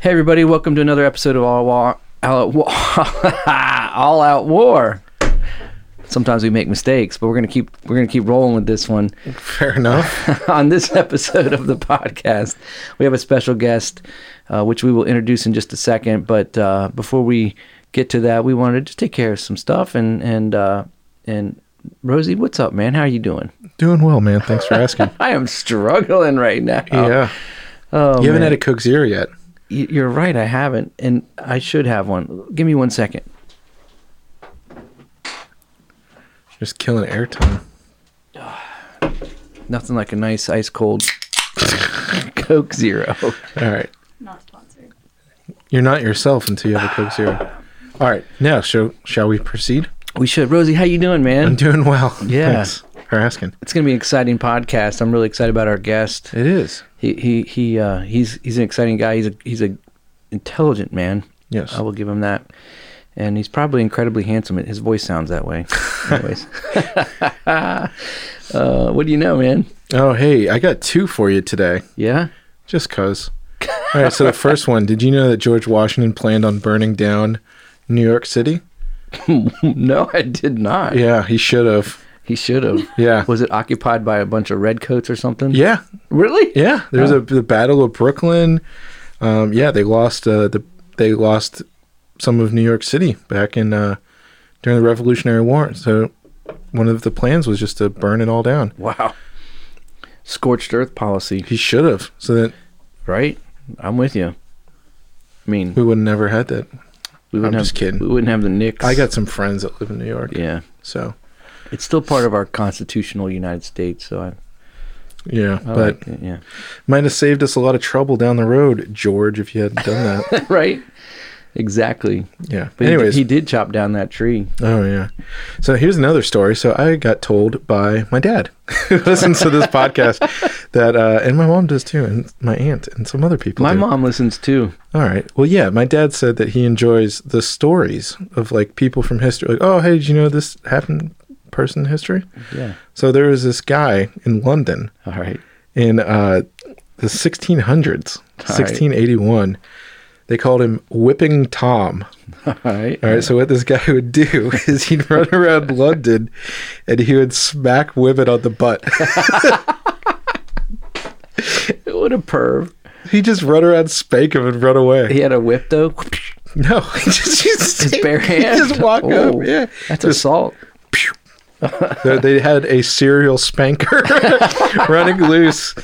Hey everybody, welcome to another episode of All War, All Out War. All Out War. Sometimes we make mistakes, but we're gonna keep we're gonna keep rolling with this one. Fair enough. On this episode of the podcast, we have a special guest, uh, which we will introduce in just a second. But uh, before we get to that, we wanted to just take care of some stuff and and uh, and Rosie, what's up, man? How are you doing? Doing well, man. Thanks for asking. I am struggling right now. yeah. Oh, You haven't had a Coke Zero yet. Y- You're right. I haven't, and I should have one. Give me one second. Just killing airtime. Nothing like a nice ice cold Coke Zero. All right. Not sponsored. You're not yourself until you have a Coke Zero. All right. Now, shall, shall we proceed? We should. Rosie, how you doing, man? I'm doing well. Yeah. Thanks for asking. It's gonna be an exciting podcast. I'm really excited about our guest. It is. He he he. Uh, he's he's an exciting guy. He's a he's a intelligent man. Yes. I will give him that. And he's probably incredibly handsome. His voice sounds that way. Anyways, uh, what do you know, man? Oh, hey, I got two for you today. Yeah. Just cause. All right. So the first one. Did you know that George Washington planned on burning down New York City? no, I did not. Yeah, he should have. He should have. Yeah. Was it occupied by a bunch of redcoats or something? Yeah. Really? Yeah, there was Oh. a the Battle of Brooklyn. Um, yeah, they lost uh, the they lost some of New York City back in uh, during the Revolutionary War. So one of the plans was just to burn it all down. Wow. Scorched earth policy, He should have, so that right? I'm with you. I mean, we would have never had that. we wouldn't I'm have just kidding. we wouldn't have the Knicks. I got some friends that live in New York, yeah. so It's still part of our constitutional United States, so I, yeah. I but like yeah. might have saved us a lot of trouble down the road, George, if you hadn't done that. right? Exactly. yeah. But he- Anyways, he, did chop down that tree. Oh yeah. So here's another story. So I got told by my dad, who listens to this podcast, that uh, and my mom does too, and my aunt and some other people. My do. mom listens too. All right. Well, yeah. My dad said that he enjoys the stories of like people from history. Like, oh, hey, did you know this happened? Person in history. Yeah. So there was this guy in London All right. in uh, the 1600s, 1681. They called him Whipping Tom. All right. All right, so what this guy would do is he'd run around London and he would smack women on the butt. What a perv. He'd just run around, spank him, and run away. He had a whip though. No, he just to His bare hands. just walk Oh, up. Yeah, That's just, assault. They- they had a serial spanker running loose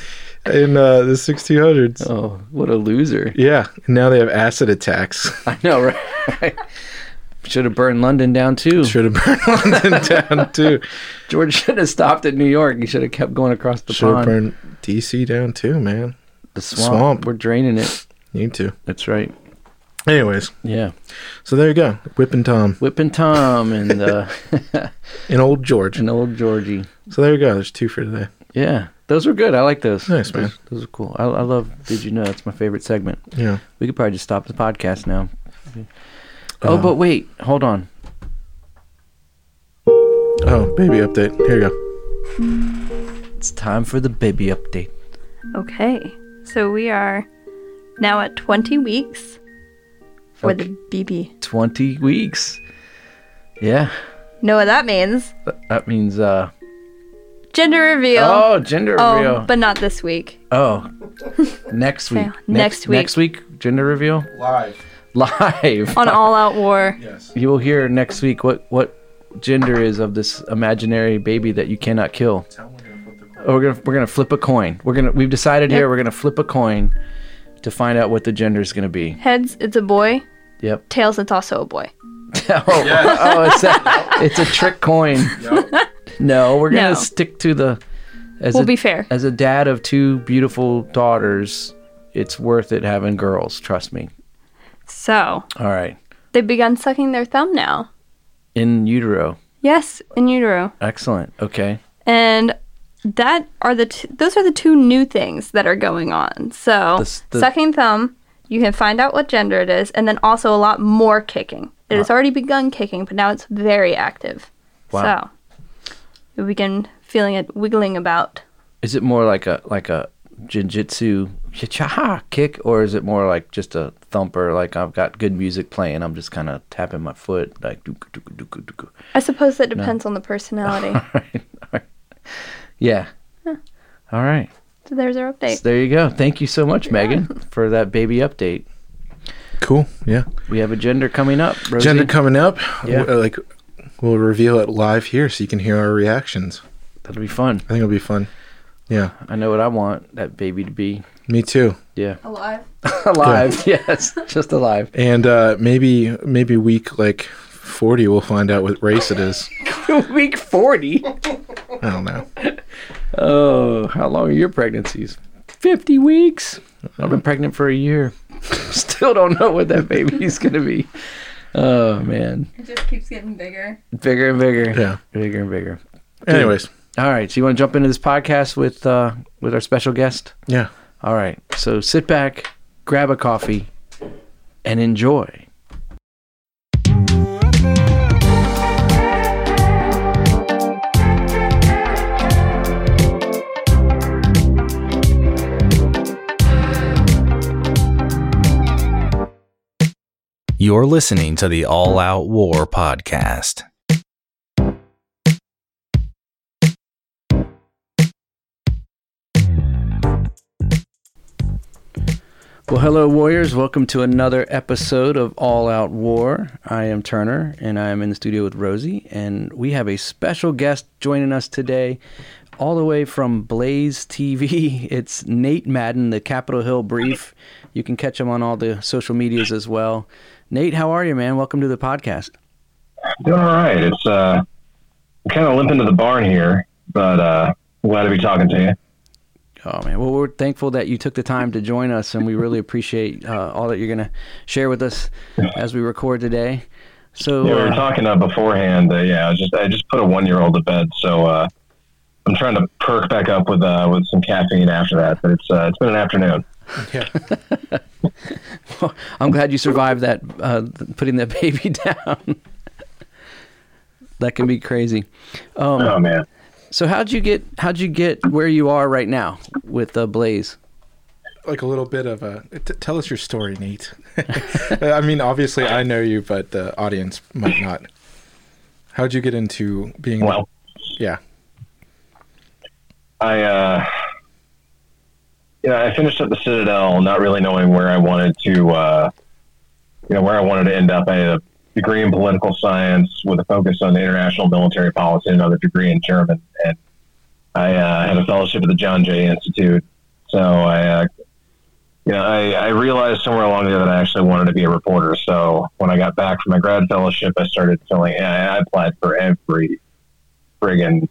in uh, the 1600s. Oh, what a loser. Yeah, and now they have acid attacks. I know, right? Should have burned London down too. Should have burned London down too. George should have stopped at New York. He should have kept going across the pond. Should have burned DC down too, man. the swamp. swamp. We're draining it. Need to. That's right. Anyways, Yeah. so there you go. Whipping Tom Whipping Tom and uh, and old George. and old Georgie. So there you go. There's two for today. Yeah, those were good. I like those. Nice, man. Those, those are cool. I, I love. Did you know? That's my favorite segment. Yeah. We could probably just stop the podcast now. Oh, Uh, but wait, hold on. Oh, baby update. Here you go. It's time for the baby update. Okay, so we are now at 20 weeks for Okay. the BB. Twenty weeks. Yeah, Know what that means? that, that means uh. Gender reveal. Oh, gender Oh, reveal. but not this week. Oh, next week. Fail. Next week. Next week, gender reveal Live. live. On All Out War. Yes. you will hear next week what what gender is of this imaginary baby that you cannot kill. Oh, we're gonna we're gonna flip a coin. We're gonna we've decided here we're gonna flip a coin to find out what the gender is gonna be. Heads, it's a boy. Yep. Tails, it's also a boy. oh, oh, oh, it's a it's a trick coin. No, we're gonna No. stick to the. As We'll a, be fair. as a dad of two beautiful daughters, it's worth it having girls. Trust me. So, All right. they've begun sucking their thumb now. In utero. Yes, in utero. Excellent. Okay. And that are the t- those are the two new things that are going on. So, The the- sucking thumb, you can find out what gender it is, and then also a lot more kicking. It has already begun kicking, but now it's very active. Wow. So, you begin feeling it wiggling about. Is it more like a like a jiu-jitsu cha kick or is it more like just a thumper like i've got good music playing i'm just kind of tapping my foot like dooka, dooka, dooka. I suppose that depends on the personality. Yeah all right so there's our so update. there you go thank you so much megan for that baby update Cool. Yeah. we have a gender coming up Rosie. Gender coming up. Yeah. w- Like we'll reveal it live here so you can hear our reactions. that'll be fun I think it'll be fun. Yeah. i know what i want that baby to be Me too. yeah Alive. alive yes just alive And uh, maybe maybe week like forty we'll find out what race it is. week 40 I don't know. Oh, how long are your pregnancies? 50 weeks. I've been pregnant for a year. Still don't know what that baby's going to be. Oh, man. It just keeps getting bigger. Bigger and bigger. Yeah. Bigger and bigger. Anyways, All right. So you want to jump into this podcast with uh, with our special guest? yeah. All right. So sit back, grab a coffee, and enjoy. You're listening to the All Out War podcast. Well, hello, Warriors. Welcome to another episode of All Out War. I am Turner, and I am in the studio with Rosie, and we have a special guest joining us today, all the way from Blaze TV. It's Nate Madden, the Capitol Hill Brief. You can catch him on all the social medias as well. Nate, how are you, man? Welcome to the podcast. Doing all right. It's uh, I'm kind of limping to the barn here, but uh, glad to be talking to you. Oh man, well we're thankful that you took the time to join us, and we really appreciate uh, all that you're going to share with us as we record today. So, Yeah, we were uh, talking uh, beforehand. Uh, yeah, I just I just put a one year old to bed, so uh, I'm trying to perk back up with uh, with some caffeine after that. But it's uh, it's been an afternoon. Yeah. I'm glad you survived that, uh, putting that baby down. that can be crazy. Um, Oh man. so how'd you get how'd you get where you are right now with uh, Blaze? Like a little bit of a t- tell us your story, Nate. I mean, obviously I know you, but the audience might not. How'd you get into being? Well, yeah. I uh, I finished up the Citadel, not really knowing where I wanted to uh, you know where I wanted to end up. I had a degree in political science with a focus on international military policy, and another degree in German, and I uh, had a fellowship at the John Jay Institute. So I, uh, you know, I, I realized somewhere along there that I actually wanted to be a reporter. So when I got back from my grad fellowship, I started filling. I applied for every friggin'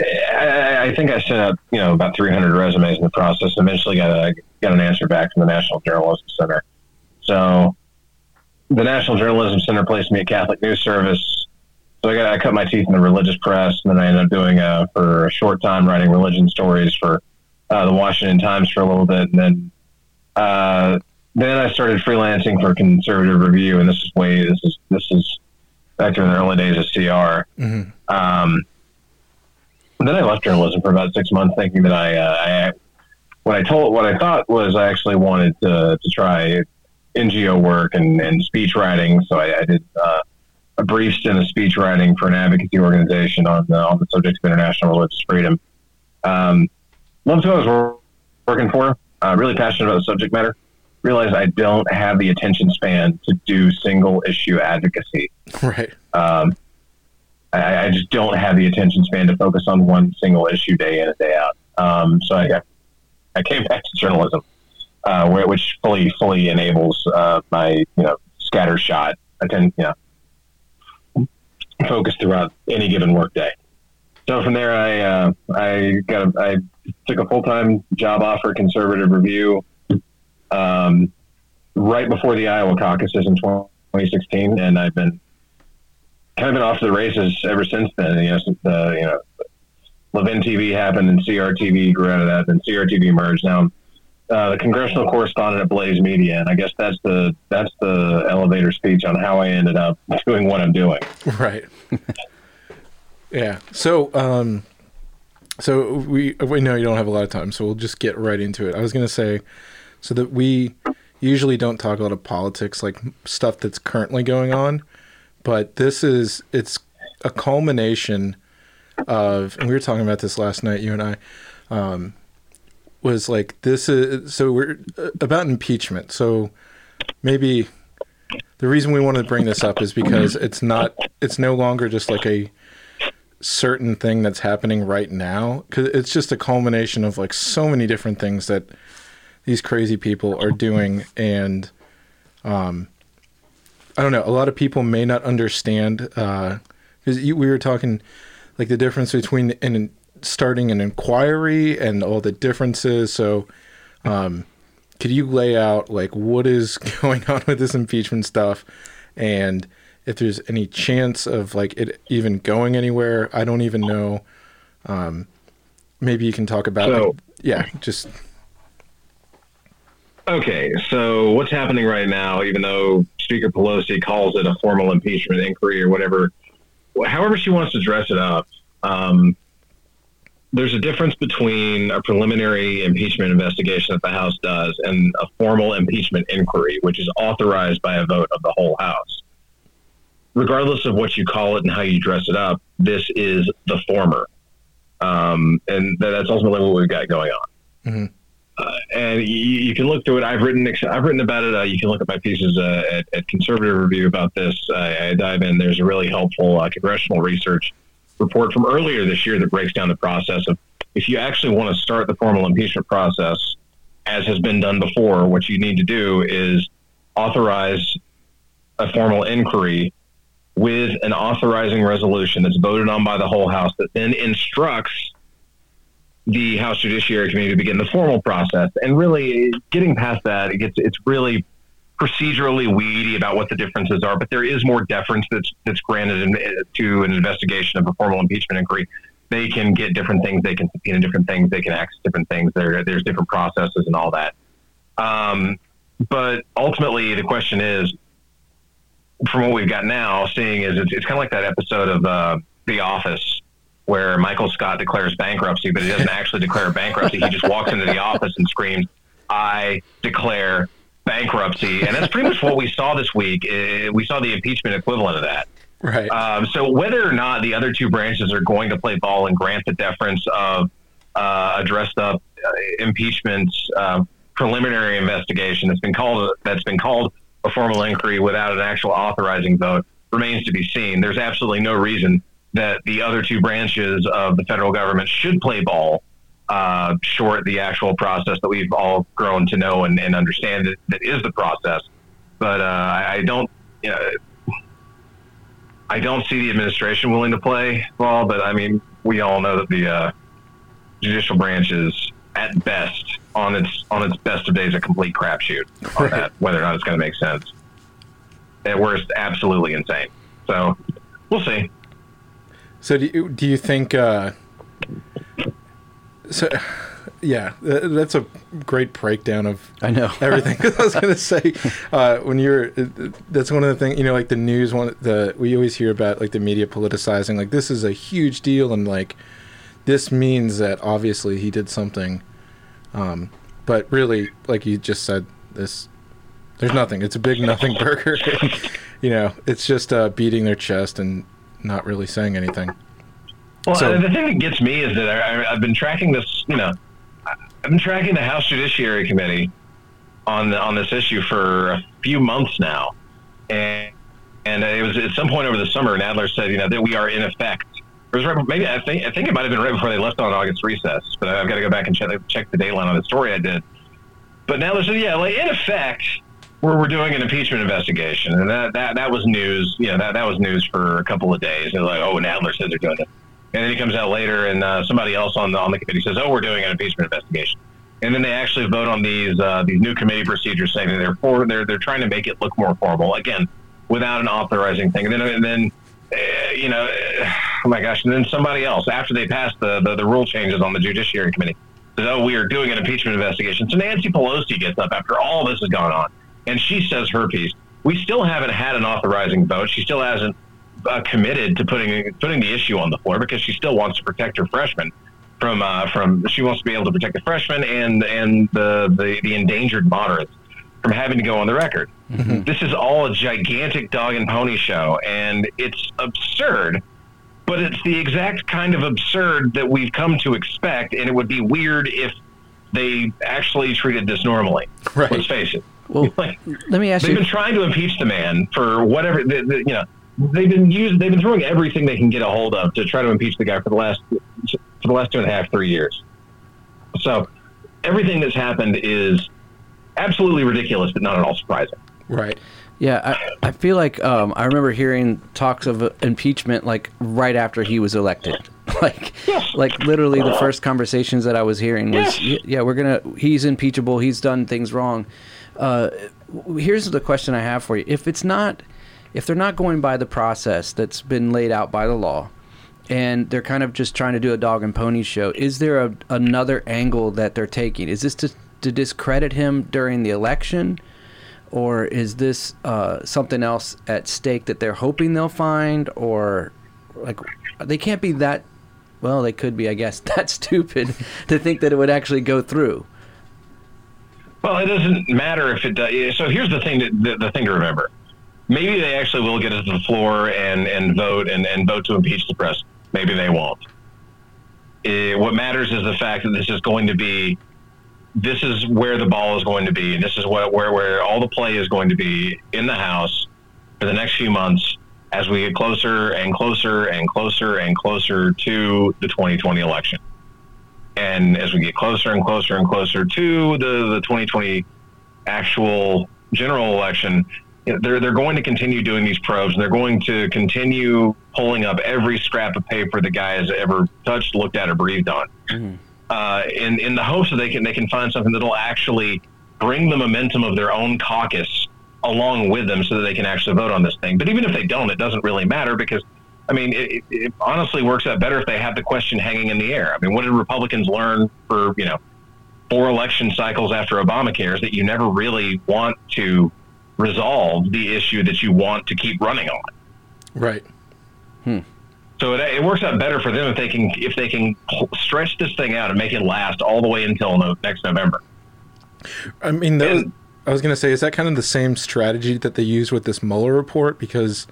I, I think I sent out, you know, about 300 resumes in the process. Eventually, got a got an answer back from the National Journalism Center. So, the National Journalism Center placed me at Catholic News Service. So I got I cut my teeth in the religious press, and then I ended up doing uh, for a short time writing religion stories for uh, the Washington Times for a little bit, and then uh, then I started freelancing for Conservative Review, and this is way this is this is back in the early days of CR. Mhm. Um, then I left journalism for about six months, thinking that I, uh, I what I told what I thought was I actually wanted to, to try NGO work and, and speech writing. So I, I did uh, a brief stint of speech writing for an advocacy organization on the, on the subject of international religious freedom. Um, loved who I was wor- working for. Uh, really passionate about the subject matter. Realized I don't have the attention span to do single issue advocacy. Right. Um, I, I just don't have the attention span to focus on one single issue day in and day out. Um, so I, I came back to journalism, uh, where, which fully fully enables uh, my you know scattershot attend you know focus throughout any given workday. So from there, I uh, I got a, I took a full time job offer at Conservative Review um, right before the Iowa caucuses in 2016, and I've been kind of been off to the races ever since then. You know, since the you know Levin TV happened and CRTV grew out of that, and CRTV merged. Now, uh, the congressional correspondent at Blaze Media, and I guess that's the that's the elevator speech on how I ended up doing what I'm doing. Right. yeah. So, um, so we we know you don't have a lot of time, so we'll just get right into it. I was gonna say, so that we usually don't talk a lot of politics, like stuff that's currently going on, but this is it's a culmination of, and we were talking about this last night, you and I, um, was like this is so we're uh, about impeachment. So maybe the reason we wanted to bring this up is because it's not it's no longer just like a certain thing that's happening right now because it's just a culmination of like so many different things that these crazy people are doing and um i don't know a lot of people may not understand uh because we were talking like the difference between an starting an inquiry and all the differences so um could you lay out like what is going on with this impeachment stuff? And if there's any chance of like it even going anywhere i don't even know. Um maybe you can talk about So- like, yeah just Okay, so what's happening right now, even though Speaker Pelosi calls it a formal impeachment inquiry or whatever, however she wants to dress it up, um, there's a difference between a preliminary impeachment investigation that the House does and a formal impeachment inquiry, which is authorized by a vote of the whole House. Regardless of what you call it and how you dress it up, this is the former. Um, and that's ultimately what we've got going on and you, you can look through it. I've written I've written about it. Uh, you can look at my pieces uh, at, at Conservative Review about this. I, I dive in. There's a really helpful uh, congressional research report from earlier this year that breaks down the process of if you actually want to start the formal impeachment process, as has been done before. What you need to do is authorize a formal inquiry with an authorizing resolution that's voted on by the whole House that then instructs the House Judiciary Committee to begin the formal process. And really, getting past that, it gets it's really procedurally weedy about what the differences are. But there is more deference that's that's granted in, to an investigation of a formal impeachment inquiry. They can get different things. They can subpoena different things. They can access different things. There, there's different processes and all that. Um, but ultimately, the question is, from what we've got now, seeing is it's, it's kind of like that episode of uh, The Office where Michael Scott declares bankruptcy, but he doesn't actually declare bankruptcy. He just walks into the office and screams, "I declare bankruptcy," and that's pretty much what we saw this week. Uh, We saw the impeachment equivalent of that. right Um, so whether or not the other two branches are going to play ball and grant the deference of uh, a dressed up uh, impeachment uh, preliminary investigation that's been called that's been called a formal inquiry without an actual authorizing vote remains to be seen. There's absolutely no reason that the other two branches of the federal government should play ball uh, short the actual process that we've all grown to know and, and understand that, that is the process. But uh, I, don't. You know, I don't see the administration willing to play ball, but I mean, we all know that the uh, judicial branch is at best on its on its best of days a complete crapshoot on Right. that, whether or not it's going to make sense. At worst, absolutely insane. So we'll see. So do you, do you think? Uh, so, yeah, that's a great breakdown of I know. everything. I was going to say uh, when you're. That's one of the things you know, like the news. One the we always hear about like the media politicizing. Like this is a huge deal, and like this means that obviously he did something. Um, but really, like you just said, this there's nothing. It's a big nothing burger. you know, it's just uh, beating their chest and not really saying anything. Well, So- the thing that gets me is that I, I- I've been tracking this. You know, I've been tracking the House Judiciary Committee on the, on this issue for a few months now, and and it was at some point over the summer. Nadler said, you know, that we are in effect. It was right, maybe I think I think it might have been right before they left on August recess, but I've got to go back and check check the dateline on the story I did. But Nadler said, yeah, like in effect, we're, we're doing an impeachment investigation, and that, that that was news. You know, that that was news for a couple of days. They're like, oh, Nadler says they're doing it, and then he comes out later, and uh, somebody else on the on the committee says, oh, we're doing an impeachment investigation, and then they actually vote on these uh, these new committee procedures, saying that they're for they're they're trying to make it look more formal again, without an authorizing thing, and then and then. Uh, you know, uh, oh my gosh! And then somebody else, after they passed the, the, the rule changes on the Judiciary Committee, says, "Oh, we are doing an impeachment investigation." So Nancy Pelosi gets up after all this has gone on, and she says her piece. We still haven't had an authorizing vote. She still hasn't uh, committed to putting putting the issue on the floor because she still wants to protect her freshmen. from uh, from she wants to be able to protect the freshmen and and the the, the endangered moderates from having to go on the record. This is all a gigantic dog and pony show, and it's absurd. But it's the exact kind of absurd that we've come to expect, and it would be weird if they actually treated this normally. Right. Let's face it. Well, Like, let me ask you. they've been trying to impeach the man for whatever the, the, you know. They've been using. They've been throwing everything they can get a hold of to try to impeach the guy for the last for the last two and a half, three years. So everything that's happened is absolutely ridiculous, but not at all surprising. Right. Yeah, I, I feel like um, I remember hearing talks of impeachment like right after he was elected. like, like literally the first conversations that I was hearing was, Yes. Yeah, we're gonna, he's impeachable, he's done things wrong. Uh, here's the question I have for you: If it's not, if they're not going by the process that's been laid out by the law, and they're kind of just trying to do a dog and pony show, is there a, another angle that they're taking? Is this to to discredit him during the election? or is this uh, something else at stake that they're hoping they'll find or like they can't be that well they could be i guess that stupid to think that it would actually go through Well, it doesn't matter if it does. So here's the thing that the, the thing to remember. Maybe they actually will get it to the floor and, and vote and, and vote to impeach the president. Maybe they won't. Eh, what matters is the fact that this is going to be, this is where the ball is going to be. and This is what, where, where all the play is going to be in the House for the next few months as we get closer and closer and closer and closer to the 2020 election. And as we get closer and closer and closer to the, the 2020 actual general election, they're, they're going to continue doing these probes and they're going to continue pulling up every scrap of paper the guy has ever touched, looked at, or breathed on. Uh, in, in the hopes that they can, they can find something that'll actually bring the momentum of their own caucus along with them so that they can actually vote on this thing. But even if they don't, it doesn't really matter because I mean, it, it- it honestly works out better if they have the question hanging in the air. I mean, what did Republicans learn for, you know, four election cycles after Obamacare is that you never really want to resolve the issue that you want to keep running on. Right. Hmm. So it, it works out better for them if they can if they can stretch this thing out and make it last all the way until no, next November. I mean, that was, And- I was going to say, is that kind of the same strategy that they use with this Mueller report? Because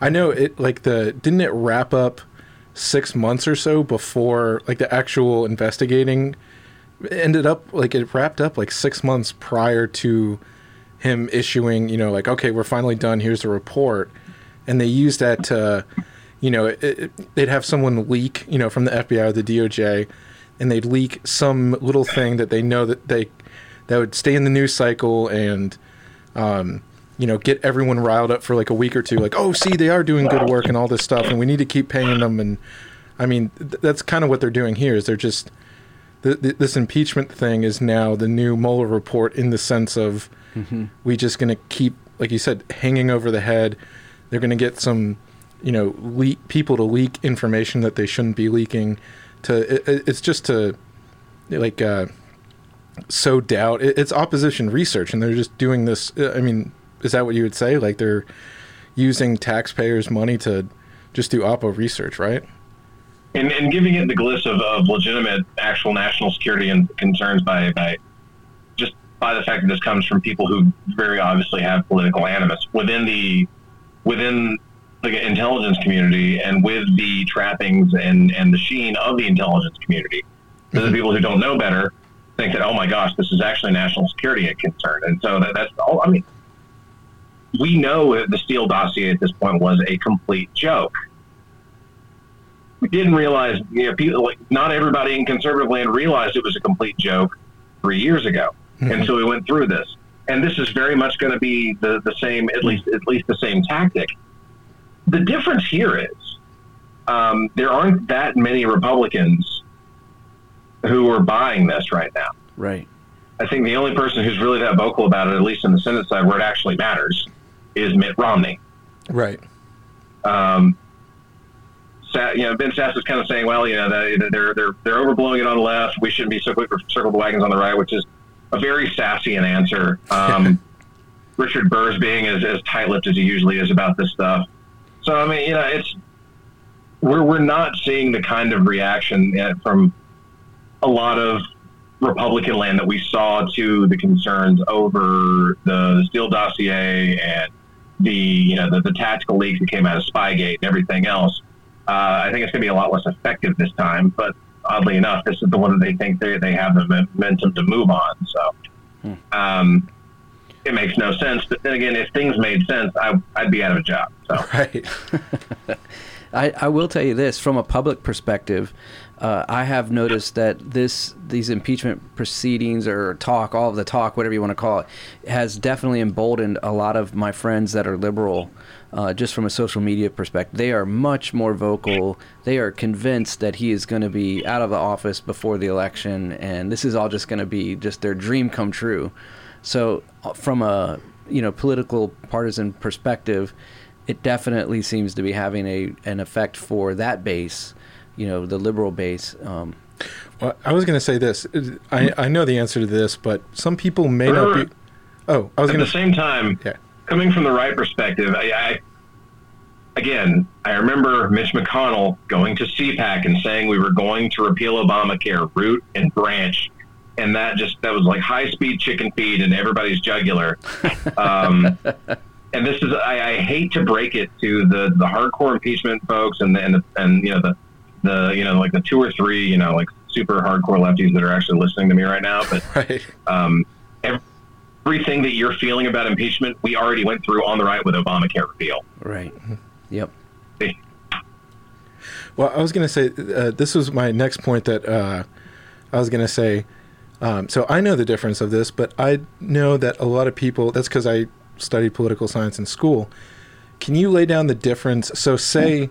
I know it, like the didn't it wrap up six months or so before, like the actual investigating ended up like it wrapped up like six months prior to him issuing, you know, like okay, we're finally done. Here's the report, and they used that to, you know, it, it, they'd have someone leak, you know, from the FBI or the DOJ, and they'd leak some little thing that they know that they that would stay in the news cycle and um, you know get everyone riled up for like a week or two like oh see they are doing good work and all this stuff and we need to keep paying them and i mean th- that's kind of what they're doing here is they're just th- th- this impeachment thing is now the new Mueller report in the sense of we just going to keep like you said hanging over the head they're going to get some you know leak people to leak information that they shouldn't be leaking to it, it- it's just to like uh sow doubt. It, it's opposition research, and they're just doing this. uh, I mean, is that what you would say? Like they're using taxpayers' money to just do oppo research, right? and, and giving it the gliss of, of legitimate actual national security and concerns by, by just by the fact that this comes from people who very obviously have political animus within the within the intelligence community and with the trappings and, and the sheen of the intelligence community. So the mm-hmm. people who don't know better think that, oh my gosh, this is actually national security concern. And so that, that's all. I mean, we know that the Steele dossier at this point was a complete joke we didn't realize, you know, people like not everybody in conservative land realized it was a complete joke three years ago, and so we went through this. And this is very much going to be the, the same, at least at least the same tactic. The difference here is um, there aren't that many Republicans who are buying this right now. right I think the only person who's really that vocal about it, at least in the Senate side where it actually matters, is Mitt Romney. Right. um, you know, Ben Sasse is kind of saying, well, you know, they- they're they're they're overblowing it on the left. We shouldn't be so quick to circle the wagons on the right, which is a very sassy an answer. Um, Richard Burr's being as, as tight-lipped as he usually is about this stuff. So I mean, you know, it's we're we're not seeing the kind of reaction uh, from a lot of Republican land that we saw to the concerns over the, the Steele dossier and the you know the, the tactical leaks that came out of Spygate and everything else. Uh, I think it's going to be a lot less effective this time. But oddly enough, this is the one that they think they, they have the momentum to move on. So um, it makes no sense. But then again, if things made sense, I, I'd be out of a job. So Right. I, I will tell you this from a public perspective. Uh, I have noticed that this these impeachment proceedings or talk, all of the talk, whatever you want to call it, has definitely emboldened a lot of my friends that are liberal. Uh, just from a social media perspective, they are much more vocal. They are convinced that he is going to be out of the office before the election, and this is all just going to be just their dream come true. So, uh, from a you know political partisan perspective, it definitely seems to be having a an effect for that base, you know, the liberal base. Um, Well, I was going to say this. I, I know the answer to this, but some people may not be. Oh, I was at going the same time, Yeah. coming from the right perspective, I, I again, I remember Mitch McConnell going to CPAC and saying we were going to repeal Obamacare root and branch, and that just that was like high speed chicken feed in everybody's jugular. Um, and this is I, I hate to break it to the the hardcore impeachment folks and the, and the, and you know the the you know like the two or three you know like super hardcore lefties that are actually listening to me right now, but Right. um, everything that you're feeling about impeachment, we already went through on the right with Obamacare repeal. right. Yep. Well, I was going to say uh, this was my next point that uh, I was going to say. Um, so I know the difference of this, but I know that a lot of people. That's because I studied political science in school. Can you lay down the difference? So, say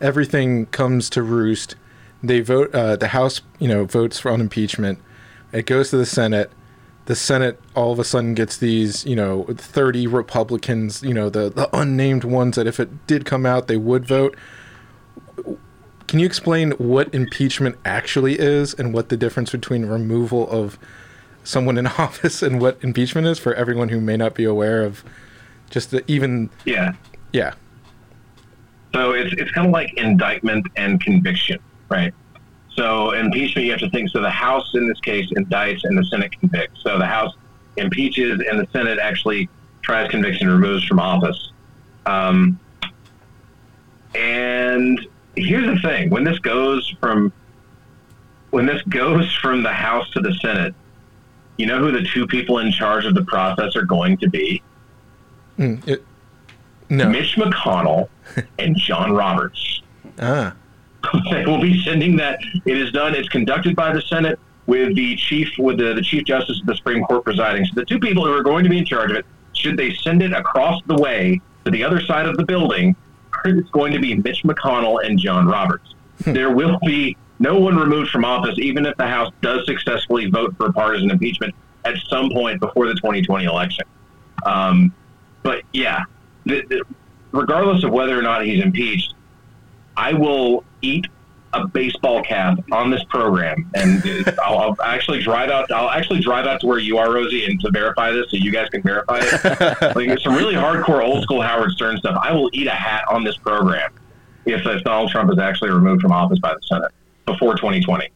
everything comes to roost, they vote. Uh, the House, you know, votes for on impeachment. It goes to the Senate. The Senate all of a sudden gets these, you know, thirty Republicans, you know, the the unnamed ones that if it did come out, they would vote. Can you explain what impeachment actually is and what the difference between removal of someone in office and what impeachment is for everyone who may not be aware of just the even Yeah. yeah So it's it's kind of like indictment and conviction, right? So impeachment, you have to think. So the House, in this case, indicts, and the Senate convicts. So the House impeaches, and the Senate actually tries conviction, and removes from office. Um, and here's the thing: when this goes from when this goes from the House to the Senate, you know who the two people in charge of the process are going to be? Mm, it, no Mitch McConnell and John Roberts. ah they will be sending that. It is done. It's conducted by the Senate with the chief, with the, the chief justice of the Supreme Court presiding. So the two people who are going to be in charge of it, should they send it across the way to the other side of the building, it's going to be Mitch McConnell and John Roberts. there will be no one removed from office, even if the House does successfully vote for partisan impeachment at some point before the 2020 election. Um, but yeah, the, the, regardless of whether or not he's impeached, I will eat a baseball cap on this program, and I'll, I'll actually drive out. I'll actually drive out to where you are, Rosie, and to verify this, so you guys can verify it. like it's some really hardcore old school Howard Stern stuff. I will eat a hat on this program if, if Donald Trump is actually removed from office by the Senate before 2020.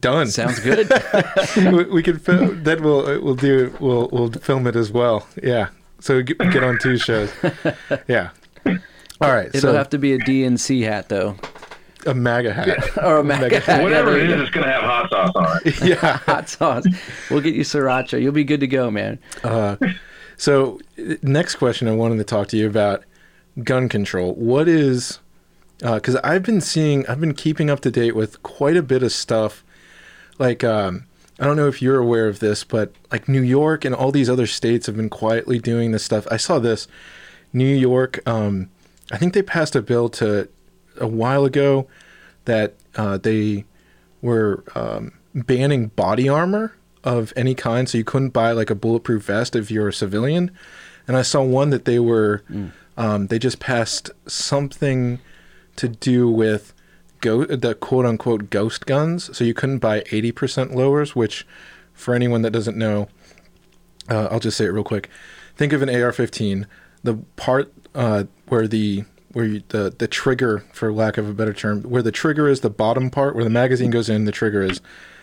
done Sounds good. we, we could film then we'll we'll do we'll we'll film it as well yeah so get, get on two shows yeah all right It'll so have to be a DNC hat though, a MAGA hat or a MAGA hat. Whatever Yeah, there it you is, go. it's going to have hot sauce on it. yeah hot sauce. We'll get you sriracha. You'll be good to go, man. So, uh, next question I wanted to talk to you about gun control. What is because I've been seeing, I've been keeping up to date with quite a bit of stuff. Like, um, I don't know if you're aware of this, but like New York and all these other states have been quietly doing this stuff. I saw this. New York, um, I think they passed a bill to a while ago that uh, they were um, banning body armor of any kind, so you couldn't buy like a bulletproof vest if you're a civilian. And I saw one that they were, um, they just passed something to do with go the quote unquote ghost guns, so you couldn't buy 80% lowers. Which, for anyone that doesn't know, uh, I'll just say it real quick. Think of an AR-15. The part uh, where the where you, the the trigger, for lack of a better term, where the trigger is the bottom part, where the magazine goes in, the trigger is.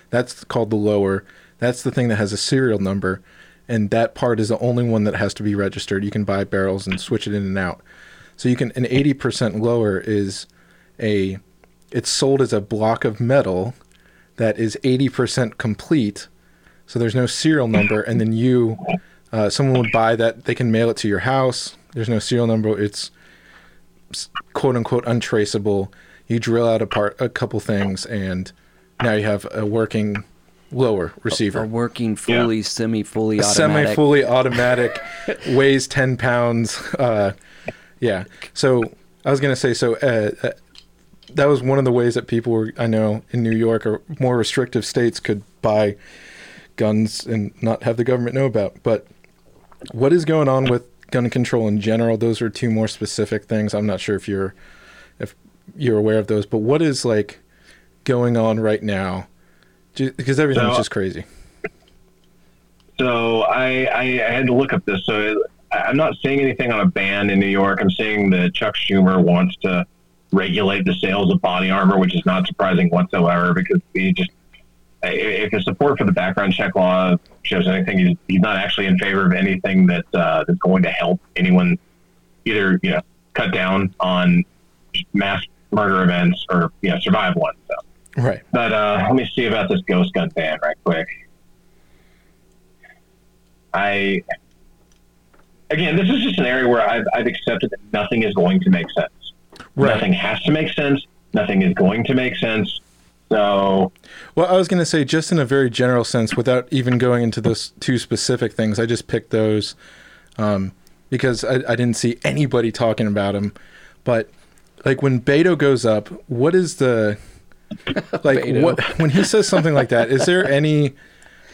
That's called the lower. That's the thing that has a serial number, and that part is the only one that has to be registered. You can buy barrels and switch it in and out. So you can an eighty percent lower is a it's sold as a block of metal that is eighty percent complete. So there's no serial number, and then you uh, someone would buy that. They can mail it to your house. There's no serial number. It's quote unquote untraceable. You drill out a part, a couple things, and now you have a working lower receiver. A receiver. working fully, semi-fully automatic. semi-fully automatic, weighs ten pounds. Uh, yeah. So I was gonna say so. Uh, uh, that was one of the ways that people were, I know, in New York or more restrictive states could buy guns and not have the government know about. But what is going on with gun control in general? Those are two more specific things. I'm not sure if you're if you're aware of those, but what is like going on right now? Because everything's So- just crazy. So I, I, I had to look up this. So I'm not seeing anything on a ban in New York. I'm seeing that Chuck Schumer wants to regulate the sales of body armor, which is not surprising whatsoever because he just if his support for the background check law shows anything, he's, he's not actually in favor of anything that uh, that's going to help anyone either you know cut down on mass murder events or you know survive one. So. Right. But uh, let me see about this ghost gun ban right quick. I again, this is just an area where I've, I've accepted that nothing is going to make sense. Right. Nothing has to make sense. Nothing is going to make sense. So Well, I was going to say, just in a very general sense, without even going into those two specific things, I just picked those um, because I, I didn't see anybody talking about them. But like when Beto goes up, what is the like Beto. what when he says something like that? Is there any?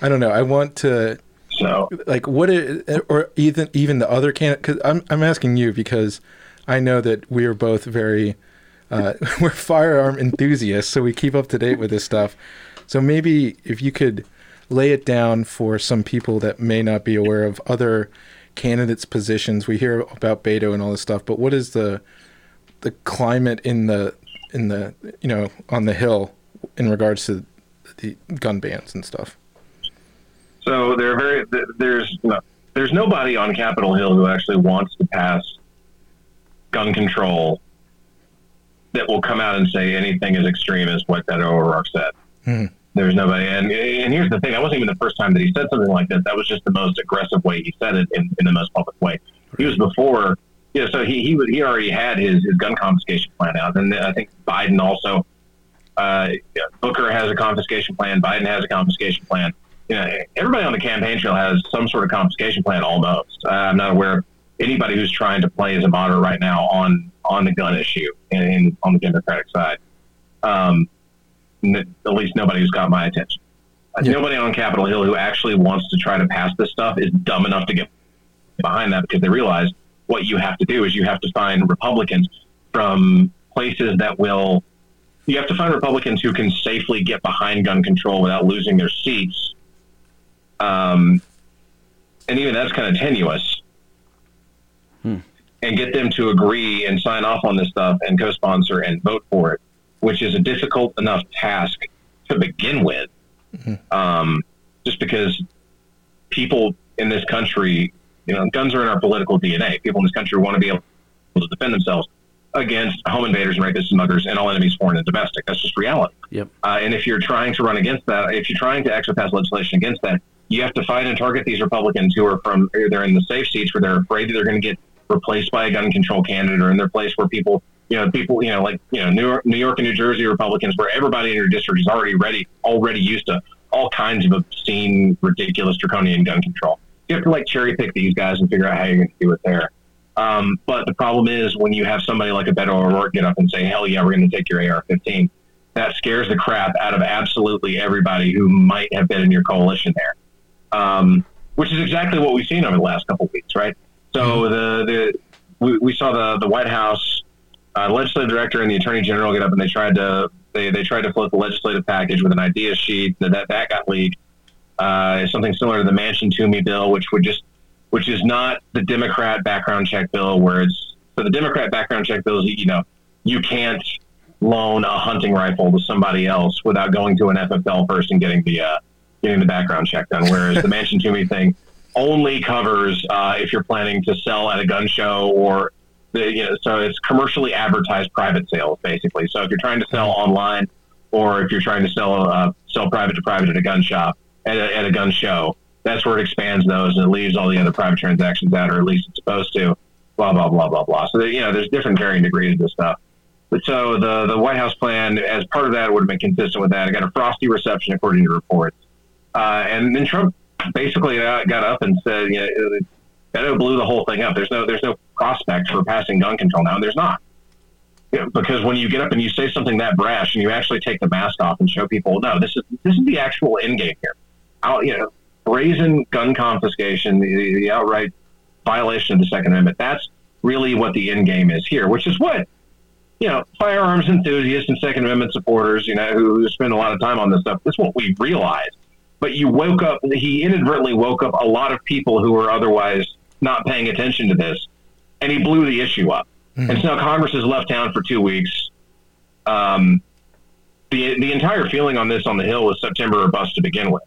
I don't know. I want to so like what it, or even even the other candidate because I'm I'm asking you because I know that we are both very uh, we're firearm enthusiasts, so we keep up to date with this stuff. So maybe if you could lay it down for some people that may not be aware of other candidates' positions. We hear about Beto and all this stuff, but what is the the climate in the in the you know on the hill in regards to the gun bans and stuff? So there are very there's there's nobody on Capitol Hill who actually wants to pass gun control that will come out and say anything as extreme as what that O'Rourke said. Hmm. There's nobody, and and here's the thing: I wasn't even the first time that he said something like that. That was just the most aggressive way he said it in, in the most public way. He was before, you know, so he he would he already had his, his gun confiscation plan out, and I think Biden also. Uh, Booker has a confiscation plan. Biden has a confiscation plan you know, everybody on the campaign trail has some sort of confiscation plan almost. Uh, I'm not aware of anybody who's trying to play as a moderate right now on on the gun issue and, and on the Democratic side. Um, n- at least nobody who's got my attention. Yeah. Nobody on Capitol Hill who actually wants to try to pass this stuff is dumb enough to get behind that because they realize what you have to do is you have to find Republicans from places that will. You have to find Republicans who can safely get behind gun control without losing their seats um, and even that's kind of tenuous. Hmm. And get them to agree and sign off on this stuff and co-sponsor and vote for it, which is a difficult enough task to begin with. Um, just because people in this country, you know, guns are in our political DNA. People in this country want to be able to defend themselves against home invaders and rapists and muggers and all enemies, foreign and domestic. That's just reality. Yep. Uh, and if you're trying to run against that, if you're trying to actually pass legislation against that, you have to fight and target these Republicans who are from they're in the safe seats where they're afraid that they're going to get replaced by a gun control candidate or in their place where people, you know, people, you know, like you know, New York, New York and New Jersey Republicans, where everybody in your district is already ready, already used to all kinds of obscene, ridiculous, draconian gun control. You have to like cherry pick these guys and figure out how you're going to do it there. Um, but the problem is when you have somebody like a Beto O'Rourke get up and say, "Hell yeah, we're going to take your AR-15," that scares the crap out of absolutely everybody who might have been in your coalition there. Um, which is exactly what we've seen over the last couple of weeks, right? So the the we, we saw the the White House uh, legislative director and the attorney general get up and they tried to they, they tried to float the legislative package with an idea sheet that that, that got leaked. Uh, something similar to the Manchin Toomey bill, which would just which is not the Democrat background check bill where it's for the Democrat background check bills, you know, you can't loan a hunting rifle to somebody else without going to an FFL first and getting the uh, getting the background check done. Whereas the Manchin Toomey thing only covers uh, if you're planning to sell at a gun show or the, you know, so it's commercially advertised private sales basically. So if you're trying to sell online or if you're trying to sell uh, sell private to private at a gun shop at a, at a gun show, that's where it expands those and it leaves all the other private transactions out, or at least it's supposed to. Blah blah blah blah blah. So you know, there's different varying degrees of this stuff. But so the the White House plan, as part of that, would have been consistent with that. It got a frosty reception according to reports, uh, and then Trump basically got up and said, you know, that blew the whole thing up. There's no there's no prospect for passing gun control now, and there's not. You know, because when you get up and you say something that brash, and you actually take the mask off and show people, no, this is this is the actual end game here. Out, you know, brazen gun confiscation, the, the outright violation of the Second Amendment. That's really what the end game is here, which is what you know, firearms enthusiasts and Second Amendment supporters, you know, who, who spend a lot of time on this stuff. That's what we realize. But you woke up. He inadvertently woke up a lot of people who were otherwise not paying attention to this, and he blew the issue up. Mm-hmm. And so now Congress has left town for two weeks. Um, the the entire feeling on this on the Hill was September or bust to begin with.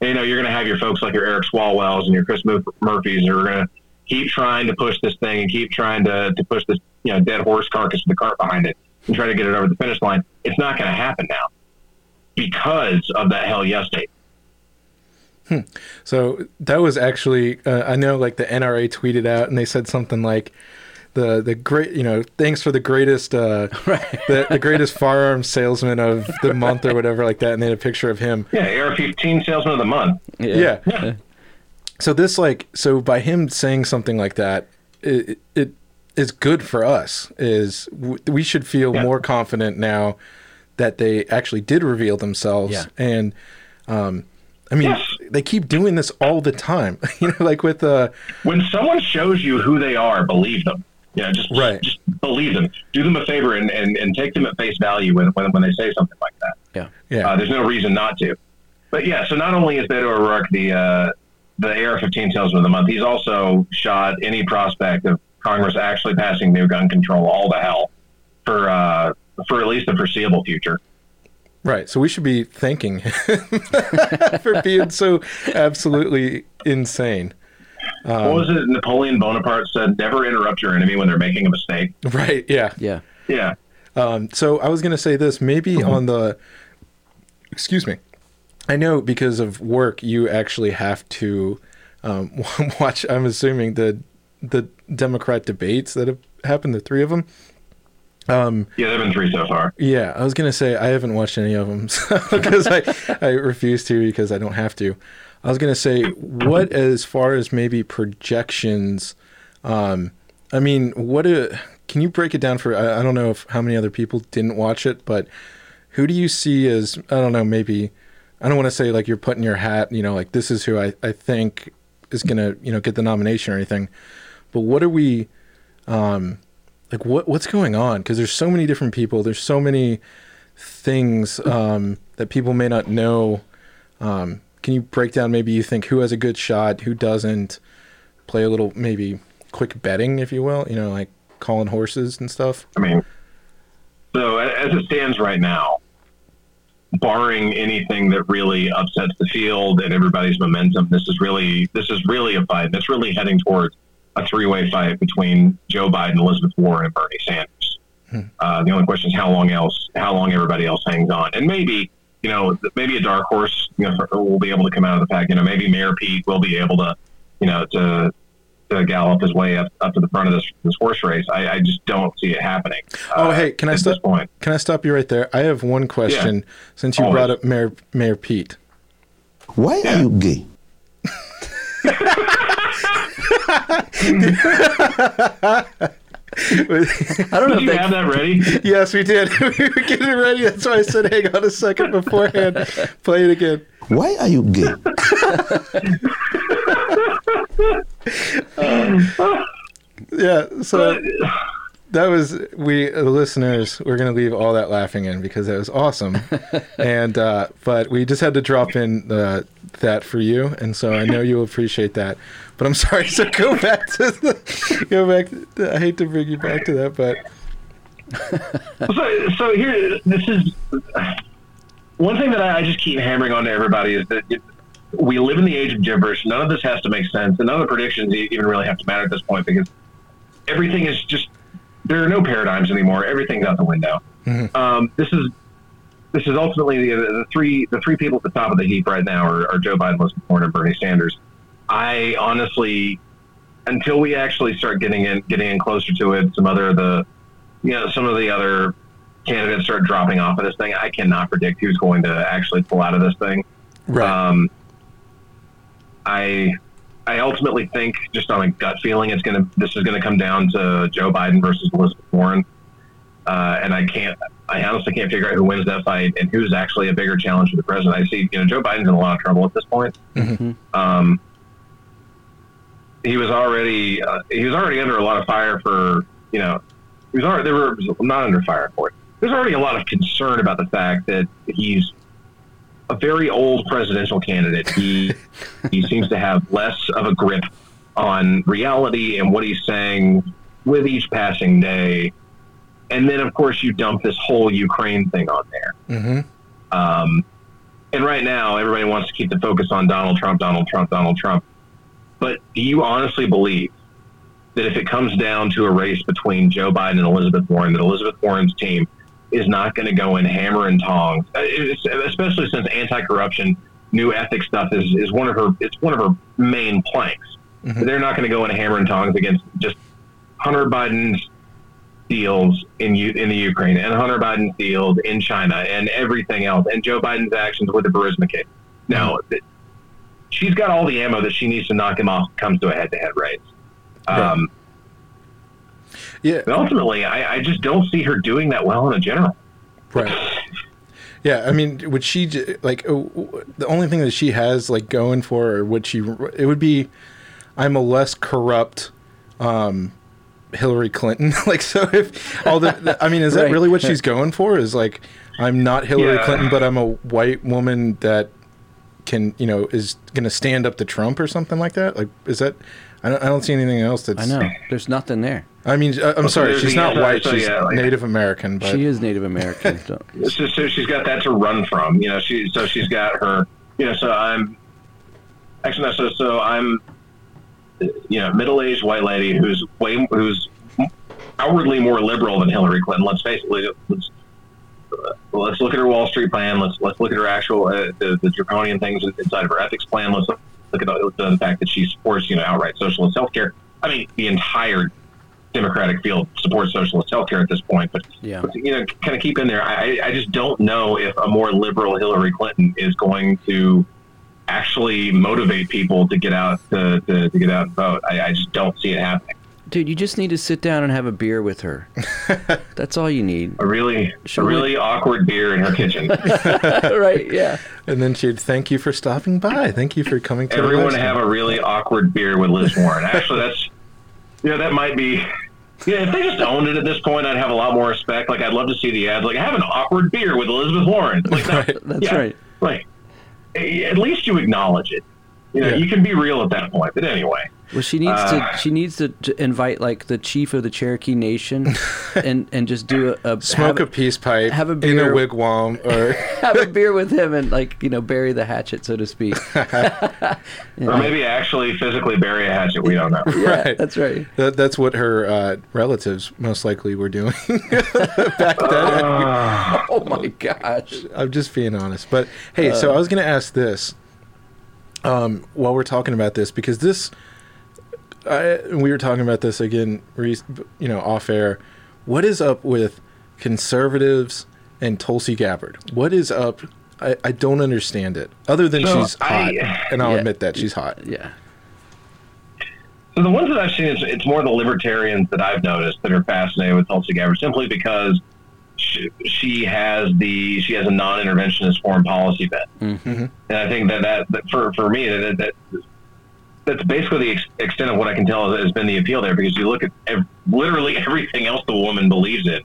And, you know, you're going to have your folks like your Eric Swalwells and your Chris Murphys who are going to keep trying to push this thing and keep trying to, to push this you know dead horse carcass with the cart behind it and try to get it over the finish line. It's not going to happen now because of that hell yes date. Hmm. So that was actually uh, I know like the NRA tweeted out and they said something like the the great you know thanks for the greatest uh, right. the, the greatest firearm salesman of the month or whatever like that and they had a picture of him. Yeah, AR-15 salesman of the month. Yeah. yeah. yeah. So this like so by him saying something like that, it, it is good for us. Is we should feel yeah. more confident now that they actually did reveal themselves. Yeah. And um, I mean, yes. They keep doing this all the time. you know, like with uh, when someone shows you who they are, believe them. Yeah, just right. just believe them. Do them a favor and, and, and take them at face value when, when when they say something like that. Yeah, yeah. Uh, there's no reason not to. But yeah, so not only is Beto O'Rourke the uh, the AR-15 salesman of the month, he's also shot any prospect of Congress actually passing new gun control all to hell for uh, for at least the foreseeable future. Right. So we should be thanking him for being so absolutely insane. Um, what was it? Napoleon Bonaparte said, "Never interrupt your enemy when they're making a mistake." Right. Yeah. Yeah. Yeah. Um, so I was going to say this. Maybe mm-hmm. on the, excuse me, I know because of work you actually have to um, watch. I'm assuming the the Democrat debates that have happened, the three of them. Um, yeah, there've been three so far. Yeah, I was gonna say I haven't watched any of them because I I refuse to because I don't have to. I was gonna say what as far as maybe projections. Um, I mean, what a, can you break it down for? I, I don't know if how many other people didn't watch it, but who do you see as I don't know maybe I don't want to say like you're putting your hat, you know, like this is who I, I think is gonna, you know, get the nomination or anything. But what are we um like what what's going on? Because there's so many different people, there's so many things um that people may not know. Um can you break down maybe you think who has a good shot, who doesn't, play a little maybe quick betting, if you will, you know, like calling horses and stuff? I mean so as it stands right now, barring anything that really upsets the field and everybody's momentum, this is really this is really a fight that's really heading towards a three-way fight between Joe Biden, Elizabeth Warren, and Bernie Sanders. Hmm. Uh, the only question is how long else how long everybody else hangs on, and maybe you know maybe a dark horse you know will be able to come out of the pack. You know maybe Mayor Pete will be able to you know to to gallop his way up, up to the front of this this horse race. I, I just don't see it happening. Oh, uh, hey, can I stop? Can I stop you right there? I have one question. Yeah. Since you Always. brought up Mayor Mayor Pete, why yeah. are you gay? I don't know did if you have that ready. Yes, we did. we were getting it ready. That's why I said, "Hang on a second beforehand." Play it again. Why are you gay? uh, yeah, so that was we the listeners. We're gonna leave all that laughing in because that was awesome, and uh, but we just had to drop in the that for you, and so I know you'll appreciate that. But I'm sorry. So go back to the, go back. To, I hate to bring you back to that, but so, so here, this is one thing that I, I just keep hammering on to everybody is that it, we live in the age of gibberish. None of this has to make sense, and none of the predictions even really have to matter at this point because everything is just there are no paradigms anymore. Everything's out the window. Um, this is this is ultimately the, the three the three people at the top of the heap right now are, are Joe Biden, Elizabeth Warren, and Bernie Sanders. I honestly, until we actually start getting in getting in closer to it, some other of the you know some of the other candidates start dropping off of this thing. I cannot predict who's going to actually pull out of this thing. Um, I I ultimately think, just on a gut feeling, it's gonna this is gonna come down to Joe Biden versus Elizabeth Warren, uh, and I can't. I honestly can't figure out who wins that fight and who's actually a bigger challenge for the president. I see, you know, Joe Biden's in a lot of trouble at this point. Um, he was already uh, he was already under a lot of fire for you know he was already they were not under fire for it. There's already a lot of concern about the fact that he's a very old presidential candidate. He he seems to have less of a grip on reality and what he's saying with each passing day. And then, of course, you dump this whole Ukraine thing on there. Mm-hmm. Um, and right now, everybody wants to keep the focus on Donald Trump, Donald Trump, Donald Trump. But do you honestly believe that if it comes down to a race between Joe Biden and Elizabeth Warren, that Elizabeth Warren's team is not going to go in hammer and tongs, Uh, it's- especially since anti-corruption, new ethics stuff is, is one of her it's one of her main planks. They're not going to go in hammer and tongs against just Hunter Biden's deals in U- in the Ukraine and Hunter Biden's deals in China and everything else, and Joe Biden's actions with the Burisma case. Now, th- she's got all the ammo that she needs to knock him off. Comes to a head-to-head race. Um, Yeah. but ultimately, I, I just don't see her doing that well in a general. Right. Yeah, I mean, would she like the only thing that she has like going for her? Would she? It would be, I'm a less corrupt, um, Hillary Clinton. like, so if all the, the- I mean, is that really what she's going for? Is like, I'm not Hillary Yeah. Clinton, but I'm a white woman that can, you know, is going to stand up to Trump or something like that. Like, is that? I don't, I don't see anything else that's. I know. There's nothing there. I mean, uh, I'm sorry, she's not other- white. so, she's yeah, like- Native American, but She is Native American. so- So, so she's got that to run from, you know. She so she's got her, you know. So I'm actually no, so so I'm, you know, middle-aged white lady who's way who's outwardly more liberal than Hillary Clinton. Let's face it. Let's let's look at her Wall Street plan. Let's let's look at her actual uh, the, the draconian things inside of her ethics plan. Let's look at the, the fact that she supports you know outright socialist healthcare. I mean, the entire Democratic field supports socialist healthcare at this point, but Yeah. you know, kind of keep in there. I, I just don't know if a more liberal Hillary Clinton is going to actually motivate people to get out to, to, to get out and vote. I, I just don't see it happening. Dude, you just need to sit down and have a beer with her. That's all you need. A really, Sure. a really awkward beer in her kitchen. right? Yeah. and then she'd thank you for stopping by. Thank you for coming to Everyone have a really awkward beer with Liz Warren. Actually, that's yeah, that might be. Yeah, if they just owned it at this point, I'd have a lot more respect. Like, I'd love to see the ads. Like, have an awkward beer with Elizabeth Warren. Like, that, Right, that's yeah, right. Like, at least you acknowledge it. You know, Yeah. you can be real at that point. But anyway, Well, she needs Uh, to. She needs to, to invite like the chief of the Cherokee Nation, and and just do a, a smoke have, a peace pipe have a beer, in a wigwam or have a beer with him and like you know bury the hatchet, so to speak. or maybe actually physically bury a hatchet. We don't know. Yeah, Right. that's right. that, that's what her uh, relatives most likely were doing back then. Oh my gosh. I'm just being honest. But hey, Uh. so I was going to ask this um, while we're talking about this because this, I, we were talking about this again, you know, off air. What is up with conservatives and Tulsi Gabbard? What is up? I, I don't understand it. Other than So, she's hot, I- and I'll Yeah. admit that she's hot. Yeah. So the ones that I've seen, it's, it's more the libertarians that I've noticed that are fascinated with Tulsi Gabbard, simply because she, she has the she has a non-interventionist foreign policy bent, Mm-hmm. and I think that that, that for for me that, that that's basically the ex- extent of what I can tell has been the appeal there. Because you look at ev- literally everything else the woman believes in,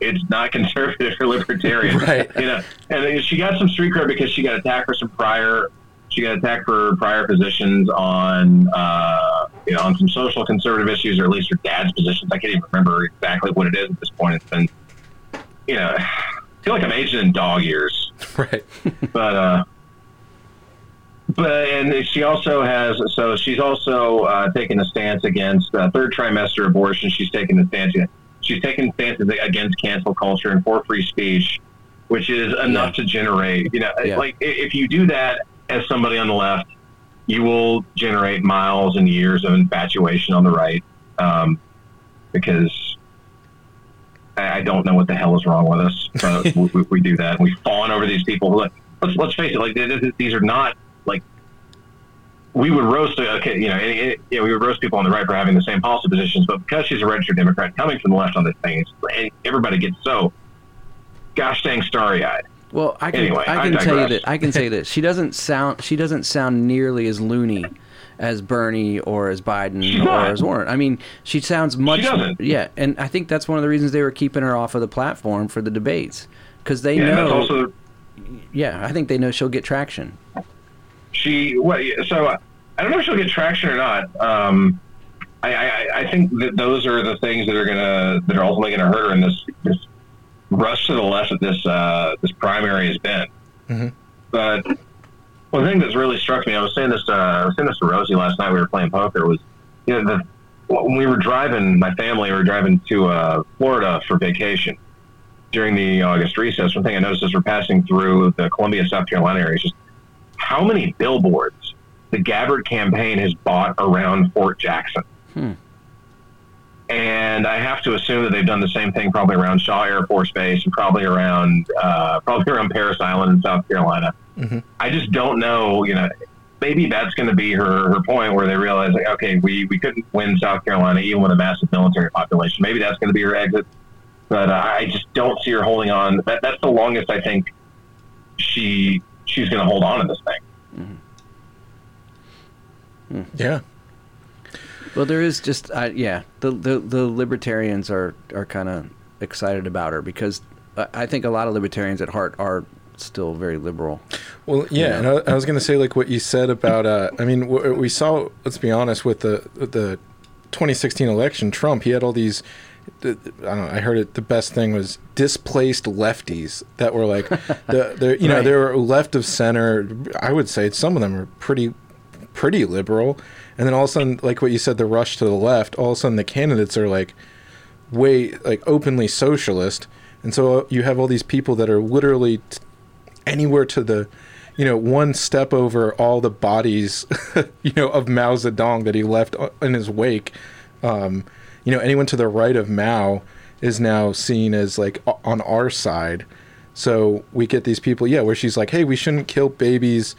it's not conservative or libertarian, Right. You know, and she got some street cred because she got attacked for some prior she got attacked for prior positions on uh, you know on some social conservative issues, or at least her dad's positions. I can't even remember exactly what it is at this point. It's been you know, I feel like I'm aging in dog years, Right. but uh, but and she also has so she's also uh, taken a stance against uh, third trimester abortion. She's taken a stance. She's taken stances against cancel culture and for free speech, which is enough to generate. You know, Yeah. like if you do that as somebody on the left, you will generate miles and years of infatuation on the right, um, because I, I don't know what the hell is wrong with us, we, we, do that. We fawn over these people. Look, let's let's face it. Like th- th- these are not like we would roast. Okay, you know, you know, we would roast people on the right for having the same policy positions, but because she's a registered Democrat coming from the left on this thing, everybody gets so gosh dang starry eyed. Well, I can Anyway, I I can tell you that I can say this. She doesn't sound she doesn't sound nearly as loony as Bernie or as Biden She's or not. as Warren. I mean, she sounds much doesn't. yeah, and I think that's one of the reasons they were keeping her off of the platform for the debates because they Yeah, know also yeah, I think they know she'll get traction. She so uh, I don't know if she'll get traction or not. Um, I, I, I think that those are the things that are gonna that are ultimately gonna hurt her in this this rush to the left that this uh, this primary has been. But one thing that's really struck me, I was saying this uh, I was saying this to Rosie last night. We were playing poker. Was you know the when we were driving, my family we were driving to uh, Florida for vacation during the August recess. One thing I noticed as we're passing through the Columbia, South Carolina area is just how many billboards the Gabbard campaign has bought around Fort Jackson. And I have to assume that they've done the same thing probably around Shaw Air Force Base and probably around uh, probably around Parris Island in South Carolina. I just don't know. You know, maybe that's going to be her her point where they realize like, okay, we we couldn't win South Carolina even with a massive military population. Maybe that's going to be her exit. But uh, I just don't see her holding on. That that's the longest I think she she's going to hold on to this thing. Yeah. Well, there is just uh, yeah, the, the the libertarians are are kind of excited about her because I I think a lot of libertarians at heart are still very liberal. Well, yeah, and I, I was going to say like what you said about. Uh, I mean, w- we saw. Let's be honest with the with the 2016 election. Trump, he had all these. I don't know. I heard it. The best thing was displaced lefties that were like, the, the you know Right. they were left of center. I would say some of them are pretty pretty liberal, and then all of a sudden, like what you said, the rush to the left. All of a sudden, the candidates are like way like openly socialist, and so you have all these people that are literally t- anywhere to the you know one step over all the bodies you know of Mao Zedong that he left in his wake um you know anyone to the right of Mao is now seen as like on our side. So we get these people yeah where she's like hey we shouldn't kill babies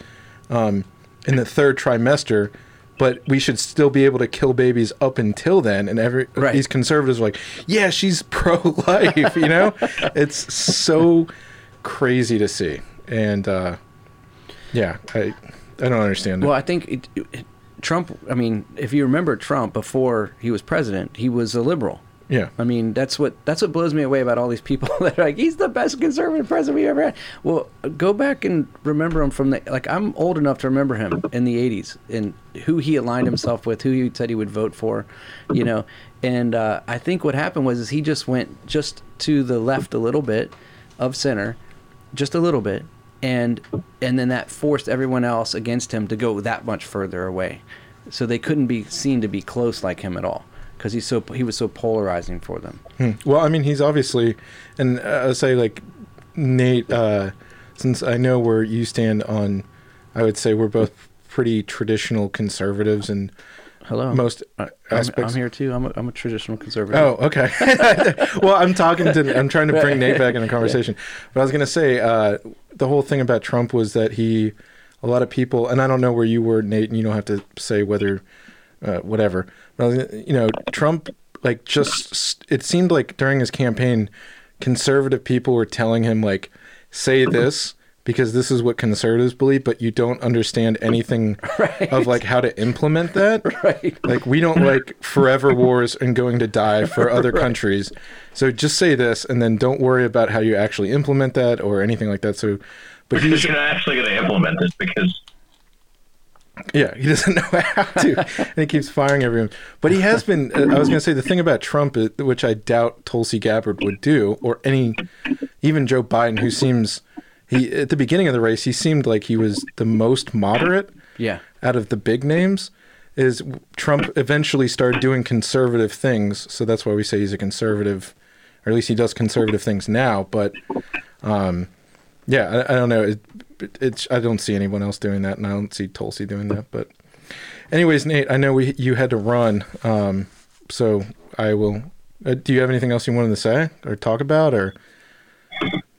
um in the third trimester but we should still be able to kill babies up until then. And every Right. these conservatives are like yeah she's pro-life you know? It's so crazy to see. And uh yeah i i don't understand it. Well, I think it, it, Trump. I mean, if you remember Trump before he was president, he was a liberal. yeah I mean, that's what that's what blows me away about all these people that are like he's the best conservative president we ever had. Well, go back and remember him from the like I'm old enough to remember him in the '80s and who he aligned himself with, who he said he would vote for, you know. And uh, I think what happened was is he just went just to the left a little bit of center, just a little bit, and and then that forced everyone else against him to go that much further away, so they couldn't be seen to be close like him at all because he's so he was so polarizing for them. Well, I mean, he's obviously, and uh, I'll say like Nate, uh, since I know where you stand on, I would say we're both pretty traditional conservatives and Hello, most I'm, aspects. I'm here too. I'm a, I'm a traditional conservative. Oh, okay. well, I'm talking to. I'm trying to bring Nate back in the conversation. But I was going to say uh, the whole thing about Trump was that he, a lot of people, and I don't know where you were, Nate, and you don't have to say whether, uh, whatever. But I was, you know, Trump, like, just it seemed like during his campaign, conservative people were telling him like, say this. Because this is what conservatives believe, but you don't understand anything of like how to implement that. Right. Like we don't like forever wars and going to die for other countries. So just say this and then don't worry about how you actually implement that or anything like that. So but he's You're not actually going to implement this because Yeah, he doesn't know how to, and he keeps firing everyone. But he has been. uh, I was going to say the thing about Trump, which I doubt Tulsi Gabbard would do, or any, even Joe Biden, who seems he at the beginning of the race, he seemed like he was the most moderate Yeah. out of the big names. Is Trump eventually started doing conservative things, so that's why we say he's a conservative, or at least he does conservative things now. But, um, yeah, I, I don't know. It, it, it's I don't see anyone else doing that, and I don't see Tulsi doing that. But, anyways, Nate, I know we you had to run, um, so I will. Uh, do you have anything else you wanted to say or talk about, or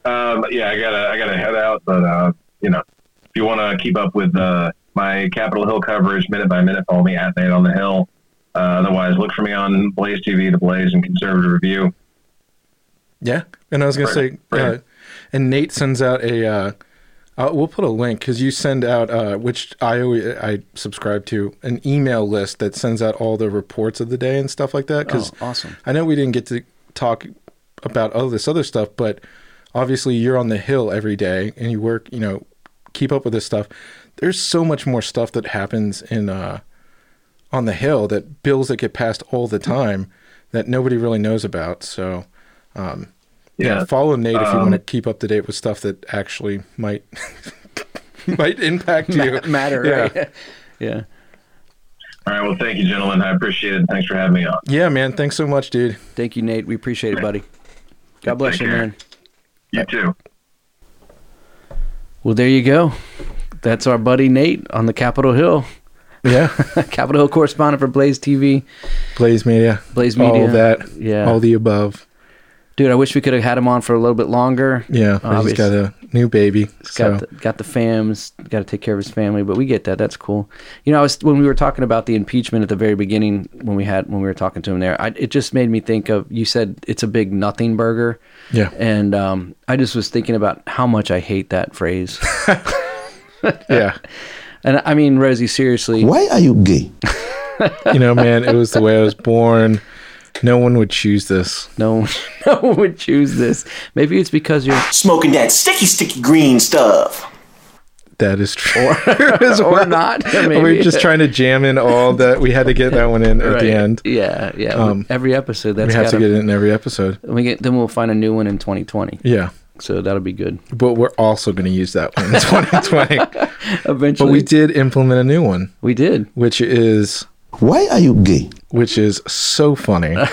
Um, yeah, I gotta I gotta head out, but uh, you know, if you want to keep up with uh, my Capitol Hill coverage minute by minute, follow me at Nate on the Hill. Uh, otherwise, look for me on Blaze TV, The Blaze, and Conservative Review. Yeah, and I was gonna Right, say, right. uh, and Nate sends out a. Uh, uh, we'll put a link because you send out, uh, which I always, I subscribe to, an email list that sends out all the reports of the day and stuff like that. Because Oh, awesome. I know we didn't get to talk about all this other stuff, but obviously you're on the hill every day and you work, you know, keep up with this stuff. There's so much more stuff that happens in uh, on the hill that bills that get passed all the time that nobody really knows about. So, um, yeah, Yeah. follow Nate if you Um, want to keep up to date with stuff that actually might might impact you. Matter, Yeah. right? yeah. All right. Well, thank you, gentlemen. I appreciate it. Thanks for having me on. Yeah, man. Thanks so much, dude. Thank you, Nate. We appreciate it, buddy. God bless Take you, care. man. You too. Well, there you go. That's our buddy Nate on the Capitol Hill. Yeah, Capitol Hill correspondent for Blaze TV. Blaze Media, Blaze Media. all that, Yeah. all the above. Dude, I wish we could have had him on for a little bit longer. Yeah, but he's Obvious. got a new baby. He's So got the, got the fams, got to take care of his family, but we get that. That's cool. You know, I was when we were talking about the impeachment at the very beginning when we had when we were talking to him there. I, it just made me think of you said it's a big nothing burger, yeah, and um, I just was thinking about how much I hate that phrase. yeah. and I mean, Rosie, seriously, Why are you gay? you know, man, it was the way I was born. No one would choose this. no, no one would choose this. Maybe it's because you're Smoking that sticky, sticky green stuff. That is true. or not. We're just trying to jam in all that. We had to get that one in at the end. Yeah, yeah. Um, Every episode, that's we have gotta, to get it in every episode. We get then we'll find a new one in 2020. Yeah, So that'll be good. but we're also going to use that one in 2020. Eventually. but we did implement a new one, we did. which is Why are you gay? Which is so funny.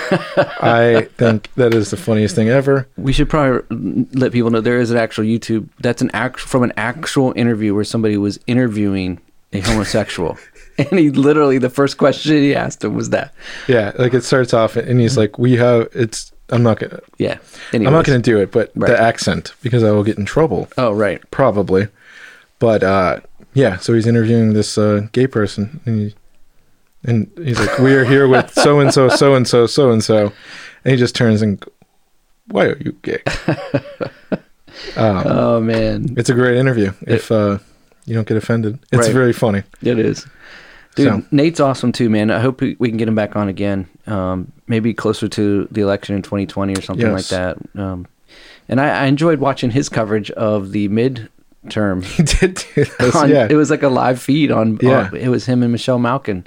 I think that is the funniest thing ever. We should probably let people know there is an actual YouTube. That's an act from an actual interview where somebody was interviewing a homosexual, and he literally the first question he asked him was that. Yeah, like it starts off and he's like, "We have it's." I'm not gonna. Yeah. I'm not gonna do it, but Right. the accent because I will get in trouble. Oh right. probably. But uh, yeah, so he's interviewing this uh, gay person, and, he, and he's like, "We are here with so and so, so and so, so and so," and he just turns and, "Why are you gay?" Oh man, It's a great interview. If uh, you don't get offended, it's Right. very funny. it is. Dude, So- Nate's awesome too, man. I hope we we can get him back on again. Um, maybe closer to the election in 2020 or something like that. Um, and I, I enjoyed watching his coverage of the midterm. He did on, yeah. It was like a live feed on. Yeah. on- it was him and Michelle Malkin,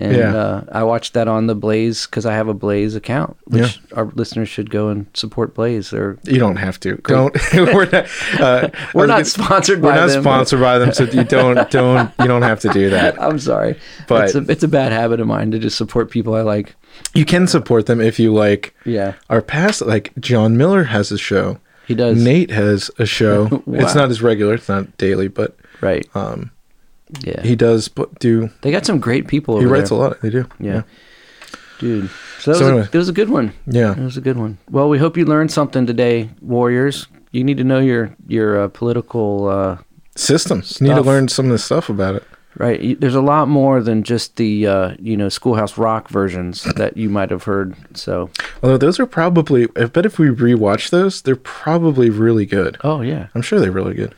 and Yeah. uh, I watched that on the Blaze because I have a Blaze account, which our listeners should go and support Blaze. They're you don't have to. Don't. we're not. Uh, We're not gonna- sponsored We're by not them, but- sponsored by them, so you don't. Don't. You don't have to do that. I'm sorry, But- it's a, it's a bad habit of mine to just support people I like. You can support them if you like. Yeah, Our past, like John Miller has a show. he does. Nate has a show. Wow. It's not as regular. It's not daily, but right? um, yeah, he does put, do. they got some great people. He writes there. a lot. They do. Yeah. Dude. So that, So was anyway. a, that was a good one. Yeah. It was a good one. Well, we hope you learned something today, Warriors. You need to know your your uh, political uh, Systems. You need to learn some of the stuff about it. right. There's a lot more than just the uh, you know Schoolhouse Rock versions that you might have heard. So, Although those are probably, I bet if we rewatch those, they're probably really good. oh yeah, I'm sure they're really good.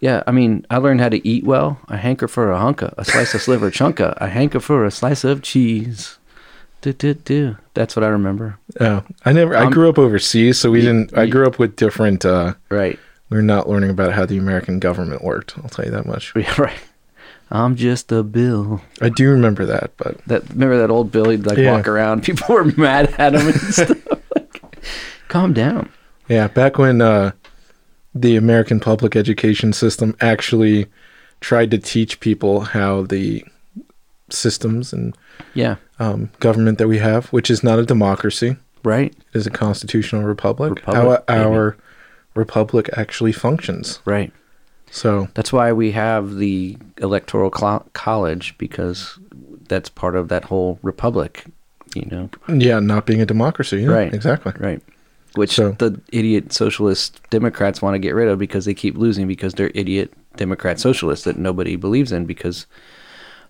Yeah. I mean, I learned how to eat well. I hanker for a hunka, a slice of sliver chunka. I hanker for a slice of cheese. Do, do, do. That's what I remember. Oh, I never. I Um, grew up overseas, so we didn't. I grew up with different. uh Right. We are not learning about how the American government worked. I'll tell you that much. Yeah, right. I'm just a bill. I do remember that, but That remember that old Bill? He'd like Yeah. walk around. People were mad at him and stuff. Like, calm down. yeah, back when uh, the American public education system actually tried to teach people how the systems and Yeah. um, government that we have, which is not a democracy, Right. it is a constitutional republic, Republic, how our republic actually functions. Right. So That's why we have the electoral cl- college because that's part of that whole republic. You know. yeah, not being a democracy, yeah, Right. Exactly. Right. Which So- the idiot socialist Democrats want to get rid of because they keep losing because they're idiot Democrat socialists that nobody believes in because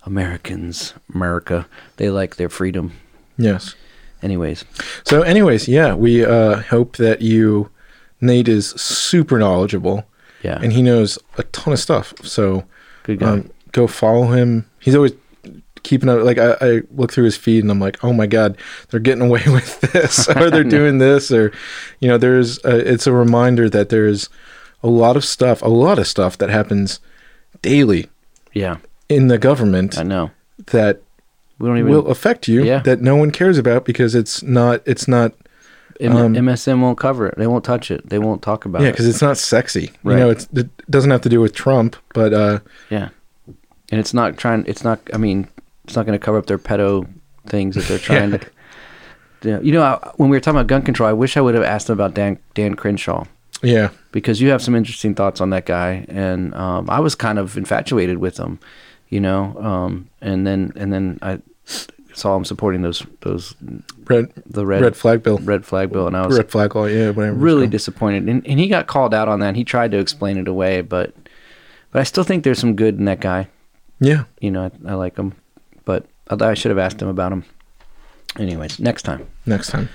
Americans, America, they like their freedom. Yes. Anyways, So, anyways, yeah, we uh, hope that you. Nate is super knowledgeable, yeah, and he knows a ton of stuff. So, good guy. um, go follow him. He's always keeping up. Like I, I look through his feed, and I'm like, oh my god, they're getting away with this, or they're doing this, or you know, there's. A, it's a reminder that there's a lot of stuff, a lot of stuff that happens daily yeah, in the government I know. that We don't even. will affect you Yeah. that no one cares about because it's not. It's not. M- um, MSM won't cover it. They won't touch it. They won't talk about Yeah, it. because it's not sexy. Right. You know, it's, it doesn't have to do with Trump, but uh, Yeah, and it's not trying. It's not. I mean, it's not going to cover up their pedo things that they're trying to. Yeah. You know, I, when we were talking about gun control, I wish I would have asked them about Dan Dan Crenshaw yeah, because you have some interesting thoughts on that guy, and um, I was kind of infatuated with him. You know, um, and then and then I saw him supporting those those red the red red flag bill, red flag bill, and I was red flag law. Yeah, whatever. really disappointed. And, and he got called out on that. And he tried to explain it away, but but I still think there's some good in that guy. yeah. You know, I, I like him, but I, I should have asked him about him. Anyways, next time. Next time.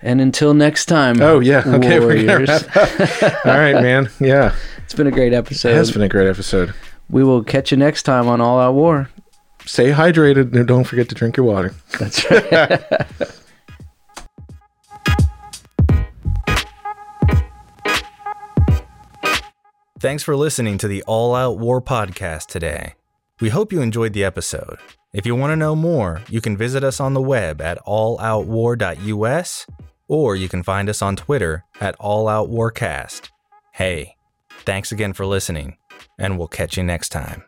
And until next time. Oh yeah. Okay. We're warriors. All right, man. Yeah, it's been a great episode. It has been a great episode. We will catch you next time on All Out War. Stay hydrated and don't forget to drink your water. That's right. Thanks for listening to the All Out War podcast today. We hope you enjoyed the episode. If you want to know more, you can visit us on the web at alloutwar.us or you can find us on Twitter at alloutwarcast. Hey, thanks again for listening, and we'll catch you next time.